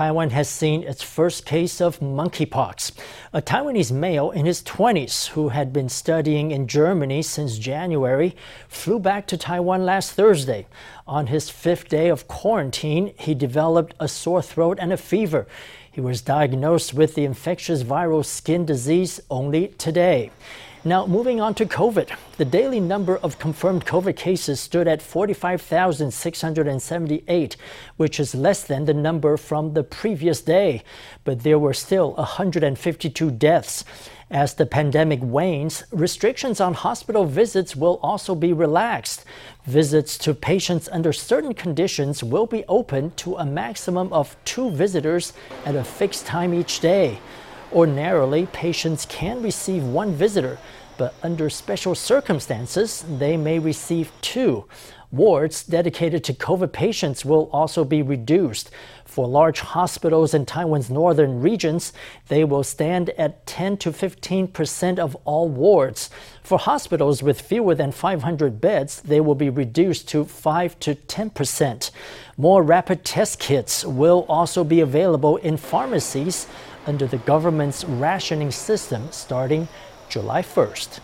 Taiwan has seen its first case of monkeypox. A Taiwanese male in his 20s who had been studying in Germany since January flew back to Taiwan last Thursday. On his fifth day of quarantine, he developed a sore throat and a fever. He was diagnosed with the infectious viral skin disease only today. Now, moving on to COVID. The daily number of confirmed COVID cases stood at 45,678, which is less than the number from the previous day. But there were still 152 deaths. As the pandemic wanes, restrictions on hospital visits will also be relaxed. Visits to patients under certain conditions will be open to a maximum of two visitors at a fixed time each day. Ordinarily, patients can receive one visitor, but under special circumstances, they may receive two. Wards dedicated to COVID patients will also be reduced. For large hospitals in Taiwan's northern regions, they will stand at 10 to 15 percent of all wards. For hospitals with fewer than 500 beds, they will be reduced to 5 to 10 percent. More rapid test kits will also be available in pharmacies under the government's rationing system starting July 1st.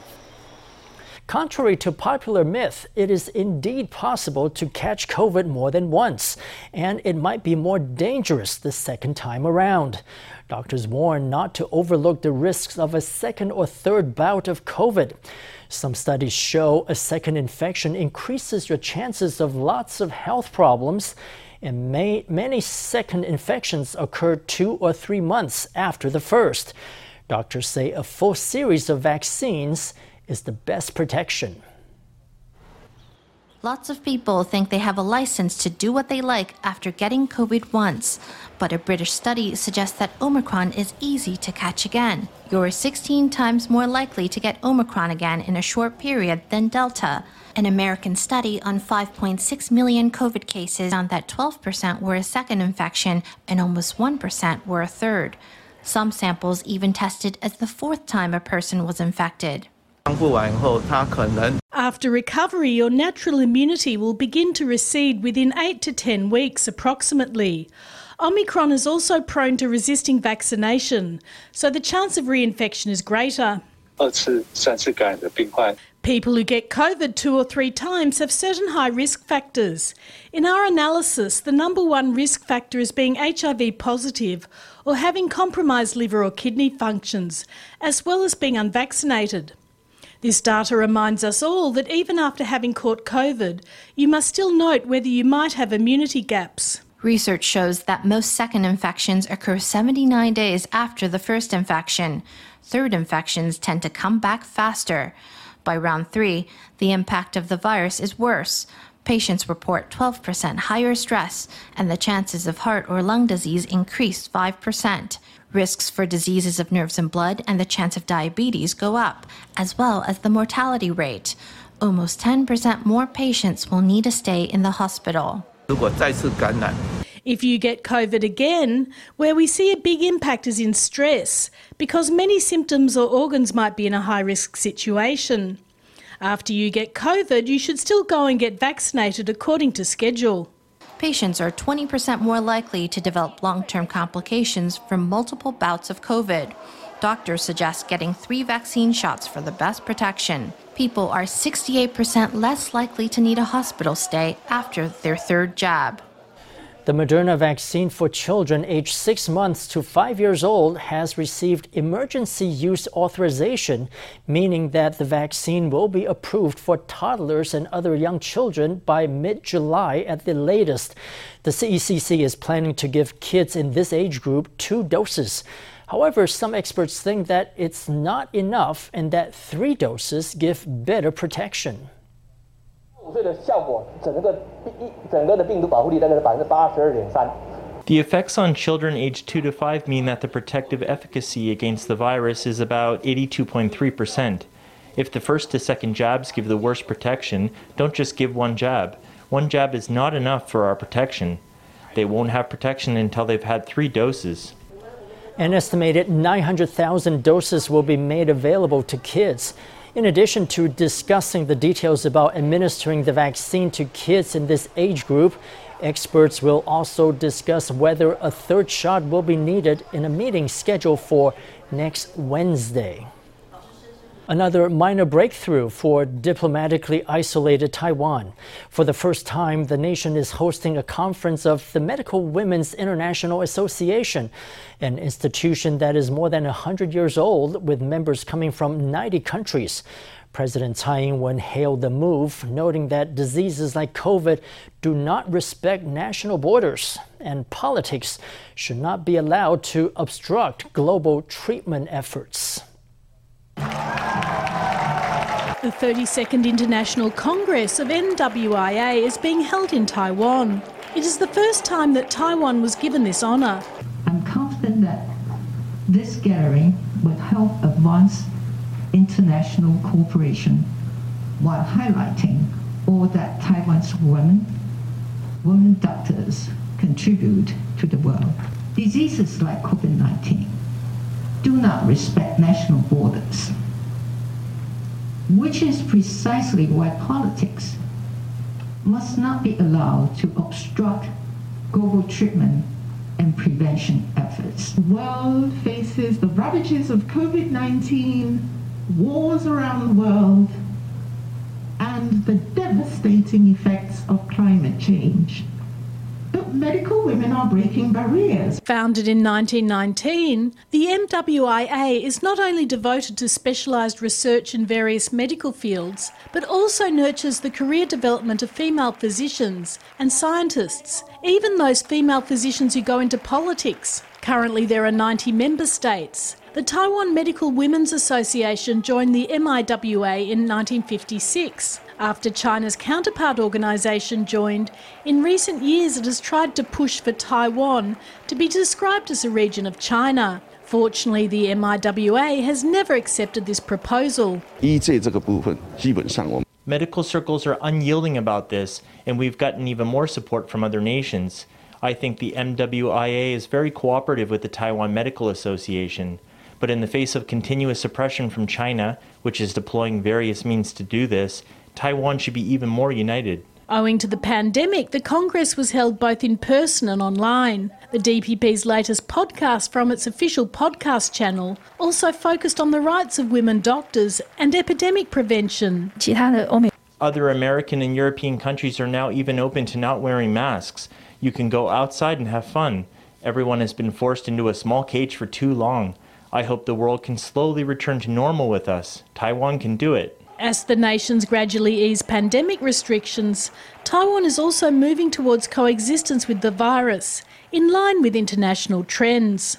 Contrary to popular myth, it is indeed possible to catch COVID more than once, and it might be more dangerous the second time around. Doctors warn not to overlook the risks of a second or third bout of COVID. Some studies show a second infection increases your chances of lots of health problems and may, many second infections occur two or three months after the first. Doctors say a full series of vaccines is the best protection. Lots of people think they have a license to do what they like after getting COVID once. But a British study suggests that Omicron is easy to catch again. You're 16 times more likely to get Omicron again in a short period than Delta. An American study on 5.6 million COVID cases found that 12% were a second infection and almost 1% were a third. Some samples even tested as the fourth time a person was infected. After recovery, your natural immunity will begin to recede within 8 to 10 weeks approximately. Omicron is also prone to resisting vaccination, so the chance of reinfection is greater. People who get COVID two or three times have certain high risk factors. In our analysis, the number one risk factor is being HIV positive or having compromised liver or kidney functions, as well as being unvaccinated. This data reminds us all that even after having caught COVID, you must still note whether you might have immunity gaps. Research shows that most second infections occur 79 days after the first infection. Third infections tend to come back faster. By round three, the impact of the virus is worse. Patients report 12% higher stress, and the chances of heart or lung disease increase 5%. Risks for diseases of nerves and blood and the chance of diabetes go up, as well as the mortality rate. Almost 10% more patients will need to stay in the hospital. If you get COVID again, where we see a big impact is in stress, because many symptoms or organs might be in a high risk situation. After you get COVID, you should still go and get vaccinated according to schedule. Patients are 20% more likely to develop long term complications from multiple bouts of COVID. Doctors suggest getting three vaccine shots for the best protection. People are 68% less likely to need a hospital stay after their third jab. The Moderna vaccine for children aged six months to five years old has received emergency use authorization, meaning that the vaccine will be approved for toddlers and other young children by mid July at the latest. The CECC is planning to give kids in this age group two doses. However, some experts think that it's not enough and that three doses give better protection. the effects on children aged 2 to 5 mean that the protective efficacy against the virus is about 82.3%. If the first to second jabs give the worst protection, don't just give one jab. One jab is not enough for our protection. They won't have protection until they've had three doses. An estimated 900,000 doses will be made available to kids. In addition to discussing the details about administering the vaccine to kids in this age group, Experts will also discuss whether a third shot will be needed in a meeting scheduled for next Wednesday. Another minor breakthrough for diplomatically isolated Taiwan. For the first time, the nation is hosting a conference of the Medical Women's International Association, an institution that is more than 100 years old with members coming from 90 countries. President Tsai Ing-wen hailed the move, noting that diseases like COVID do not respect national borders, and politics should not be allowed to obstruct global treatment efforts. The 32nd International Congress of MWIA is being held in Taiwan. It is the first time that Taiwan was given this honour. I'm confident that this gathering will help advance international cooperation while highlighting all that Taiwan's women, women doctors contribute to the world. Diseases like COVID 19 do not respect national borders, which is precisely why politics must not be allowed to obstruct global treatment and prevention efforts. The world faces the ravages of COVID 19, wars around the world, and the devastating effects of climate change medical women are breaking barriers. Founded in 1919, the MWIA is not only devoted to specialised research in various medical fields, but also nurtures the career development of female physicians and scientists, even those female physicians who go into politics. Currently, there are 90 member states. The Taiwan Medical Women's Association joined the MWIA in 1956 after China's counterpart organisation joined, in recent years it has tried to push for Taiwan to be described as a region of China. Fortunately, the MWIA has never accepted this proposal. Medical circles are unyielding about this, and we've gotten even more support from other nations. I think the MWIA is very cooperative with the Taiwan Medical Association. But in the face of continuous suppression from China, which is deploying various means to do this, Taiwan should be even more united. Owing to the pandemic, the Congress was held both in person and online. The DPP's latest podcast from its official podcast channel also focused on the rights of women doctors and epidemic prevention. Other American and European countries are now even open to not wearing masks. You can go outside and have fun. Everyone has been forced into a small cage for too long. I hope the world can slowly return to normal with us. Taiwan can do it. As the nations gradually ease pandemic restrictions, Taiwan is also moving towards coexistence with the virus, in line with international trends.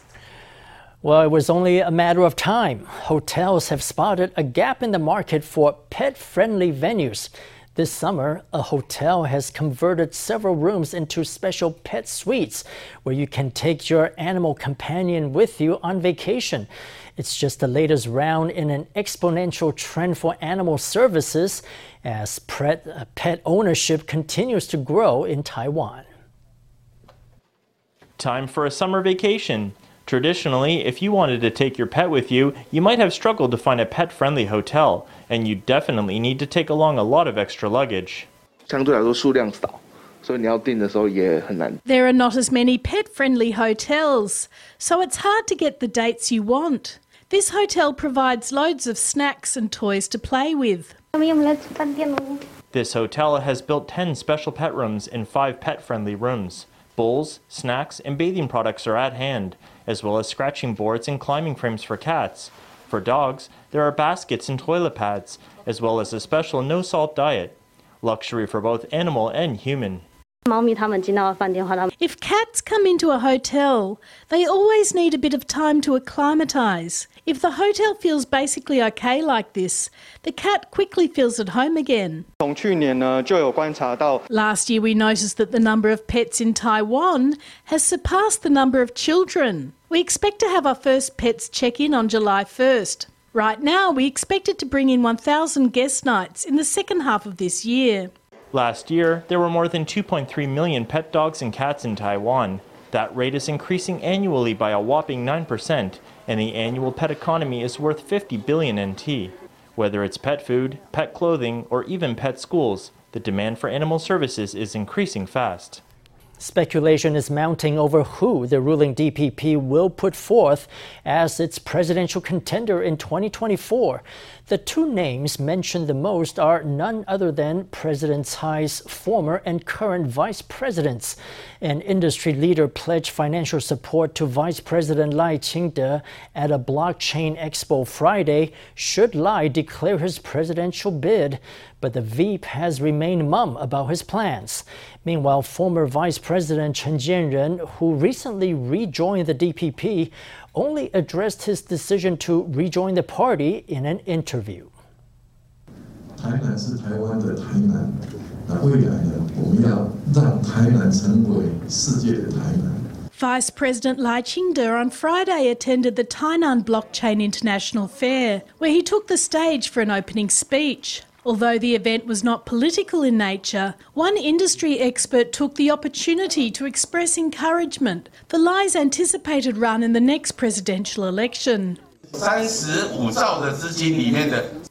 Well, it was only a matter of time. Hotels have spotted a gap in the market for pet friendly venues. This summer, a hotel has converted several rooms into special pet suites where you can take your animal companion with you on vacation. It's just the latest round in an exponential trend for animal services as pet, uh, pet ownership continues to grow in Taiwan. Time for a summer vacation. Traditionally, if you wanted to take your pet with you, you might have struggled to find a pet friendly hotel, and you definitely need to take along a lot of extra luggage. There are not as many pet friendly hotels, so it's hard to get the dates you want. This hotel provides loads of snacks and toys to play with. This hotel has built 10 special pet rooms and 5 pet friendly rooms. Bowls, snacks, and bathing products are at hand, as well as scratching boards and climbing frames for cats. For dogs, there are baskets and toilet pads, as well as a special no salt diet. Luxury for both animal and human. If cats come into a hotel, they always need a bit of time to acclimatise. If the hotel feels basically okay like this, the cat quickly feels at home again. Last year, we noticed that the number of pets in Taiwan has surpassed the number of children. We expect to have our first pets check in on July 1st. Right now, we expect it to bring in 1,000 guest nights in the second half of this year. Last year, there were more than 2.3 million pet dogs and cats in Taiwan. That rate is increasing annually by a whopping 9%, and the annual pet economy is worth 50 billion NT. Whether it's pet food, pet clothing, or even pet schools, the demand for animal services is increasing fast. Speculation is mounting over who the ruling DPP will put forth as its presidential contender in 2024. The two names mentioned the most are none other than President Tsai's former and current vice presidents. An industry leader pledged financial support to Vice President Lai Ching-te at a blockchain expo Friday should Lai declare his presidential bid. But the Veep has remained mum about his plans. Meanwhile, former Vice President Chen Jianren, who recently rejoined the DPP, only addressed his decision to rejoin the party in an interview. Vice President Lai Ching-te on Friday attended the Tainan Blockchain International Fair, where he took the stage for an opening speech. Although the event was not political in nature, one industry expert took the opportunity to express encouragement for Lai's anticipated run in the next presidential election.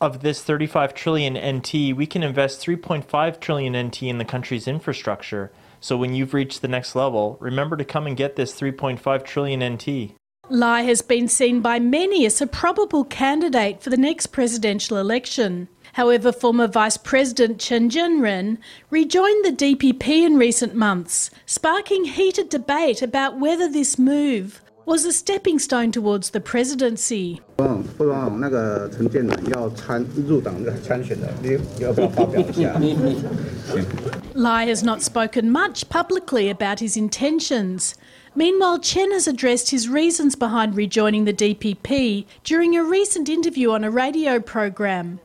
Of this 35 trillion NT, we can invest 3.5 trillion NT in the country's infrastructure. So when you've reached the next level, remember to come and get this 3.5 trillion NT. Lai has been seen by many as a probable candidate for the next presidential election. However, former Vice President Chen Jianren rejoined the DPP in recent months, sparking heated debate about whether this move was a stepping stone towards the presidency. Lai has not spoken much publicly about his intentions. Meanwhile, Chen has addressed his reasons behind rejoining the DPP during a recent interview on a radio program.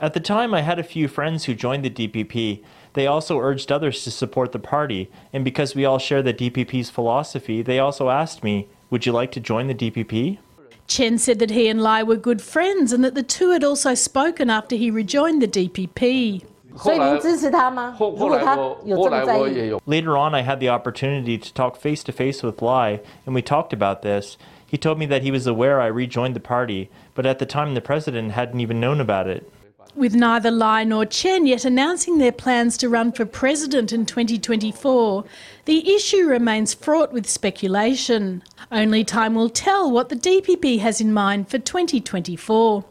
At the time, I had a few friends who joined the DPP. They also urged others to support the party, and because we all share the DPP's philosophy, they also asked me, Would you like to join the DPP? Chen said that he and Lai were good friends and that the two had also spoken after he rejoined the DPP. Later on, I had the opportunity to talk face to face with Lai, and we talked about this. He told me that he was aware I rejoined the party, but at the time the president hadn't even known about it. With neither Lai nor Chen yet announcing their plans to run for president in 2024, the issue remains fraught with speculation. Only time will tell what the DPP has in mind for 2024.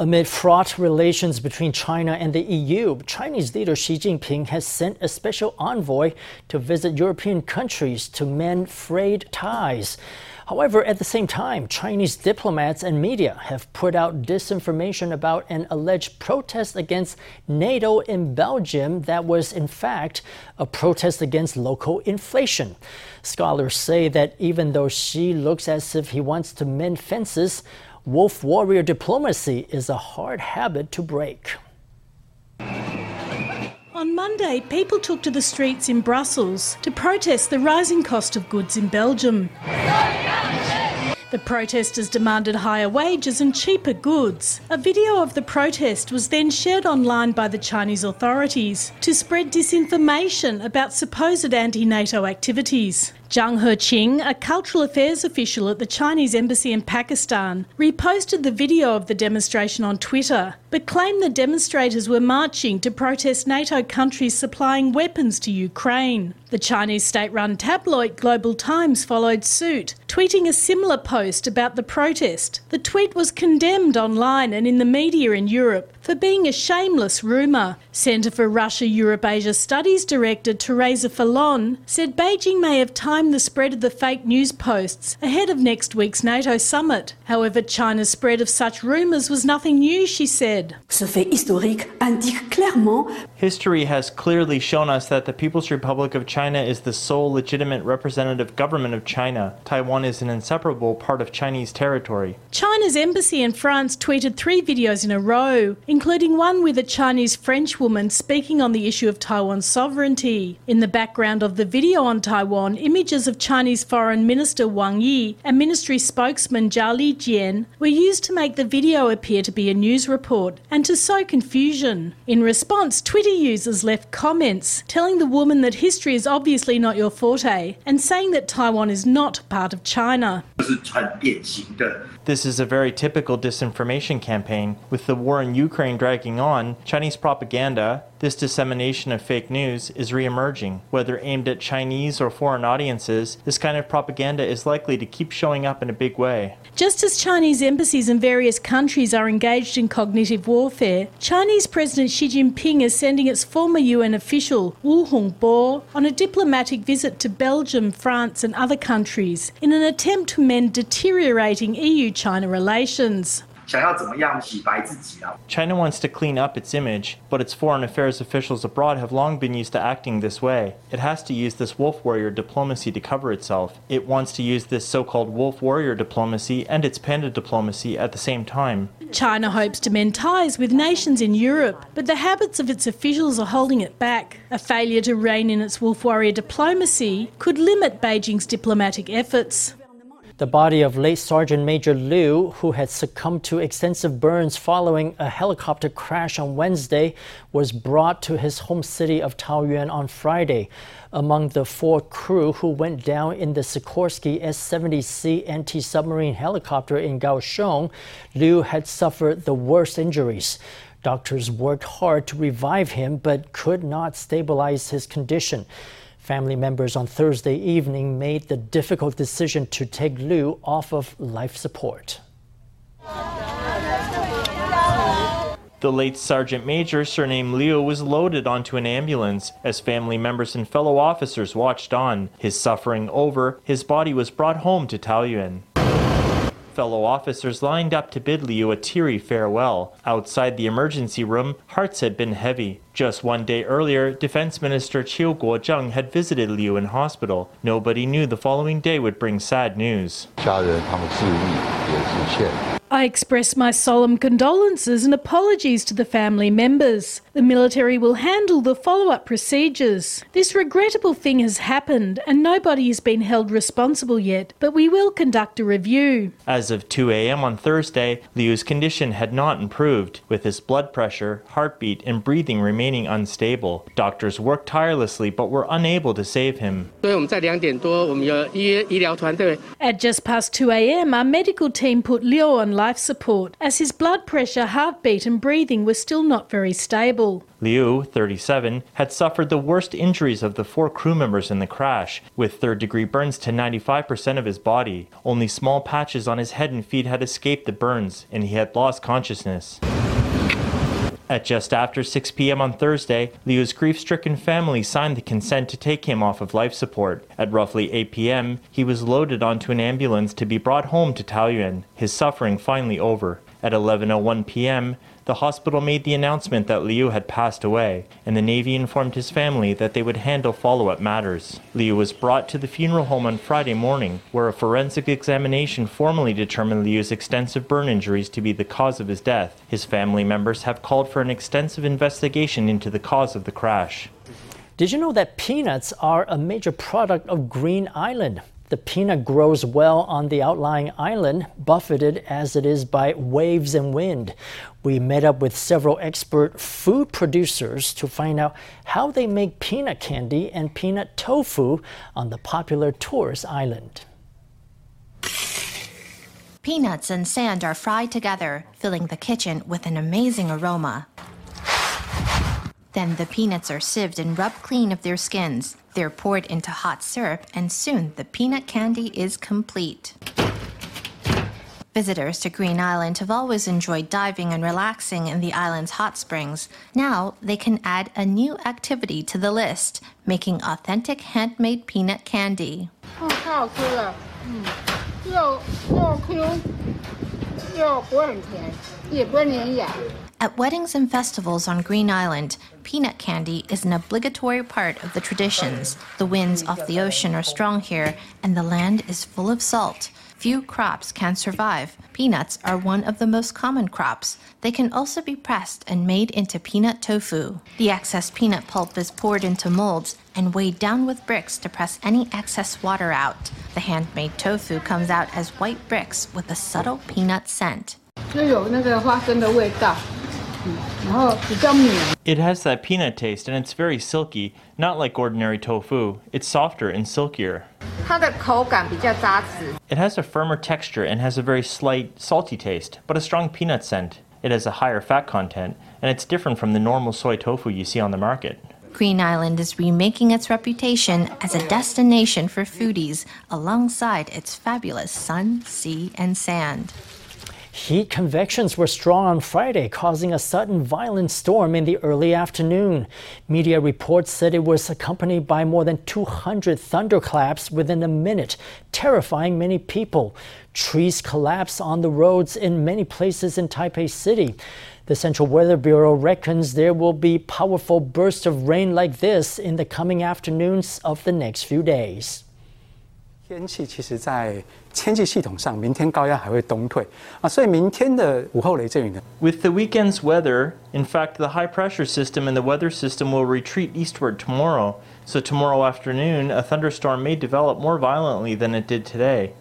Amid fraught relations between China and the EU, Chinese leader Xi Jinping has sent a special envoy to visit European countries to mend frayed ties. However, at the same time, Chinese diplomats and media have put out disinformation about an alleged protest against NATO in Belgium that was, in fact, a protest against local inflation. Scholars say that even though Xi looks as if he wants to mend fences, wolf warrior diplomacy is a hard habit to break. On Monday, people took to the streets in Brussels to protest the rising cost of goods in Belgium. The protesters demanded higher wages and cheaper goods. A video of the protest was then shared online by the Chinese authorities to spread disinformation about supposed anti NATO activities. Zhang Heqing, a cultural affairs official at the Chinese embassy in Pakistan, reposted the video of the demonstration on Twitter, but claimed the demonstrators were marching to protest NATO countries supplying weapons to Ukraine. The Chinese state run tabloid Global Times followed suit, tweeting a similar post about the protest. The tweet was condemned online and in the media in Europe for being a shameless rumour. Centre for Russia Europe Asia Studies Director Teresa Fallon said Beijing may have timed the spread of the fake news posts ahead of next week's NATO summit. However, China's spread of such rumours was nothing new, she said. History has clearly shown us that the People's Republic of China is the sole legitimate representative government of China. Taiwan is an inseparable part of Chinese territory. China's embassy in France tweeted three videos in a row, including one with a Chinese French woman speaking on the issue of Taiwan's sovereignty. In the background of the video on Taiwan, images of Chinese Foreign Minister Wang Yi and Ministry spokesman Zhao Lijian were used to make the video appear to be a news report and to sow confusion. In response, Twitter users left comments telling the woman that history is obviously not your forte and saying that Taiwan is not part of China. This is a very typical disinformation campaign. With the war in Ukraine dragging on, Chinese propaganda, This dissemination of fake news is re-emerging. Whether aimed at Chinese or foreign audiences, this kind of propaganda is likely to keep showing up in a big way. Just as Chinese embassies in various countries are engaged in cognitive warfare, Chinese President Xi Jinping is sending its former UN official, Wu Hongbo, on a diplomatic visit to Belgium, France, and other countries in an attempt to mend deteriorating EU China relations. China wants to clean up its image, but its foreign affairs officials abroad have long been used to acting this way. It has to use this wolf warrior diplomacy to cover itself. It wants to use this so called wolf warrior diplomacy and its panda diplomacy at the same time. China hopes to mend ties with nations in Europe, but the habits of its officials are holding it back. A failure to rein in its wolf warrior diplomacy could limit Beijing's diplomatic efforts. The body of late Sergeant Major Liu, who had succumbed to extensive burns following a helicopter crash on Wednesday, was brought to his home city of Taoyuan on Friday. Among the four crew who went down in the Sikorsky S 70C anti submarine helicopter in Kaohsiung, Liu had suffered the worst injuries. Doctors worked hard to revive him but could not stabilize his condition. Family members on Thursday evening made the difficult decision to take Liu off of life support. The late Sergeant Major, surnamed Liu, was loaded onto an ambulance as family members and fellow officers watched on. His suffering over, his body was brought home to Taoyuan fellow officers lined up to bid Liu a teary farewell. Outside the emergency room, hearts had been heavy. Just one day earlier, Defense Minister Chiu Kuo-cheng had visited Liu in hospital. Nobody knew the following day would bring sad news. I express my solemn condolences and apologies to the family members. The military will handle the follow up procedures. This regrettable thing has happened and nobody has been held responsible yet, but we will conduct a review. As of 2 a.m. on Thursday, Liu's condition had not improved, with his blood pressure, heartbeat, and breathing remaining unstable. Doctors worked tirelessly but were unable to save him. At just past 2 a.m., our medical team put Liu on life support as his blood pressure, heartbeat, and breathing were still not very stable. Liu, 37, had suffered the worst injuries of the four crew members in the crash, with third degree burns to 95% of his body. Only small patches on his head and feet had escaped the burns, and he had lost consciousness. At just after 6 p.m. on Thursday, Liu's grief stricken family signed the consent to take him off of life support. At roughly 8 p.m., he was loaded onto an ambulance to be brought home to Taoyuan, his suffering finally over. At 11:01 p.m., the hospital made the announcement that Liu had passed away, and the Navy informed his family that they would handle follow up matters. Liu was brought to the funeral home on Friday morning, where a forensic examination formally determined Liu's extensive burn injuries to be the cause of his death. His family members have called for an extensive investigation into the cause of the crash. Did you know that peanuts are a major product of Green Island? The peanut grows well on the outlying island, buffeted as it is by waves and wind. We met up with several expert food producers to find out how they make peanut candy and peanut tofu on the popular tourist island. Peanuts and sand are fried together, filling the kitchen with an amazing aroma. Then the peanuts are sieved and rubbed clean of their skins. They're poured into hot syrup, and soon the peanut candy is complete. Visitors to Green Island have always enjoyed diving and relaxing in the island's hot springs. Now they can add a new activity to the list, making authentic handmade peanut candy. 嗯，太好吃了，嗯，又又 Q，又不会很甜，也不会粘牙。 At weddings and festivals on Green Island, peanut candy is an obligatory part of the traditions. The winds off the ocean are strong here, and the land is full of salt. Few crops can survive. Peanuts are one of the most common crops. They can also be pressed and made into peanut tofu. The excess peanut pulp is poured into molds and weighed down with bricks to press any excess water out. The handmade tofu comes out as white bricks with a subtle peanut scent. 就有那个花生的味道，嗯，然后比较绵。 Oh, it has that peanut taste and it's very silky, not like ordinary tofu. It's softer and silkier. It has a firmer texture and has a very slight salty taste, but a strong peanut scent. It has a higher fat content and it's different from the normal soy tofu you see on the market. Green Island is remaking its reputation as a destination for foodies alongside its fabulous sun, sea, and sand. Heat convections were strong on Friday, causing a sudden violent storm in the early afternoon. Media reports said it was accompanied by more than 200 thunderclaps within a minute, terrifying many people. Trees collapsed on the roads in many places in Taipei City. The Central Weather Bureau reckons there will be powerful bursts of rain like this in the coming afternoons of the next few days. 天气其实，在天气系统上，明天高压还会东退啊，所以明天的午后雷阵雨呢。With the weekend's weather, in fact, the high pressure system and the weather system will retreat eastward tomorrow. So tomorrow afternoon, a thunderstorm may develop more violently than it did today.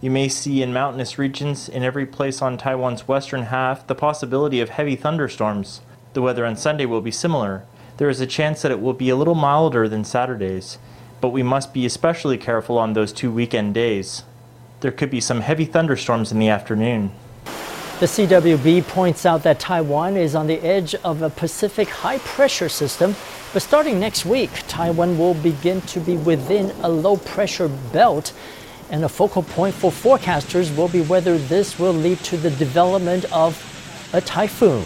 You may see in mountainous regions in every place on Taiwan's western half the possibility of heavy thunderstorms. The weather on Sunday will be similar. There is a chance that it will be a little milder than Saturday's but we must be especially careful on those two weekend days. There could be some heavy thunderstorms in the afternoon. The CWB points out that Taiwan is on the edge of a Pacific high pressure system, but starting next week, Taiwan will begin to be within a low pressure belt. And a focal point for forecasters will be whether this will lead to the development of a typhoon.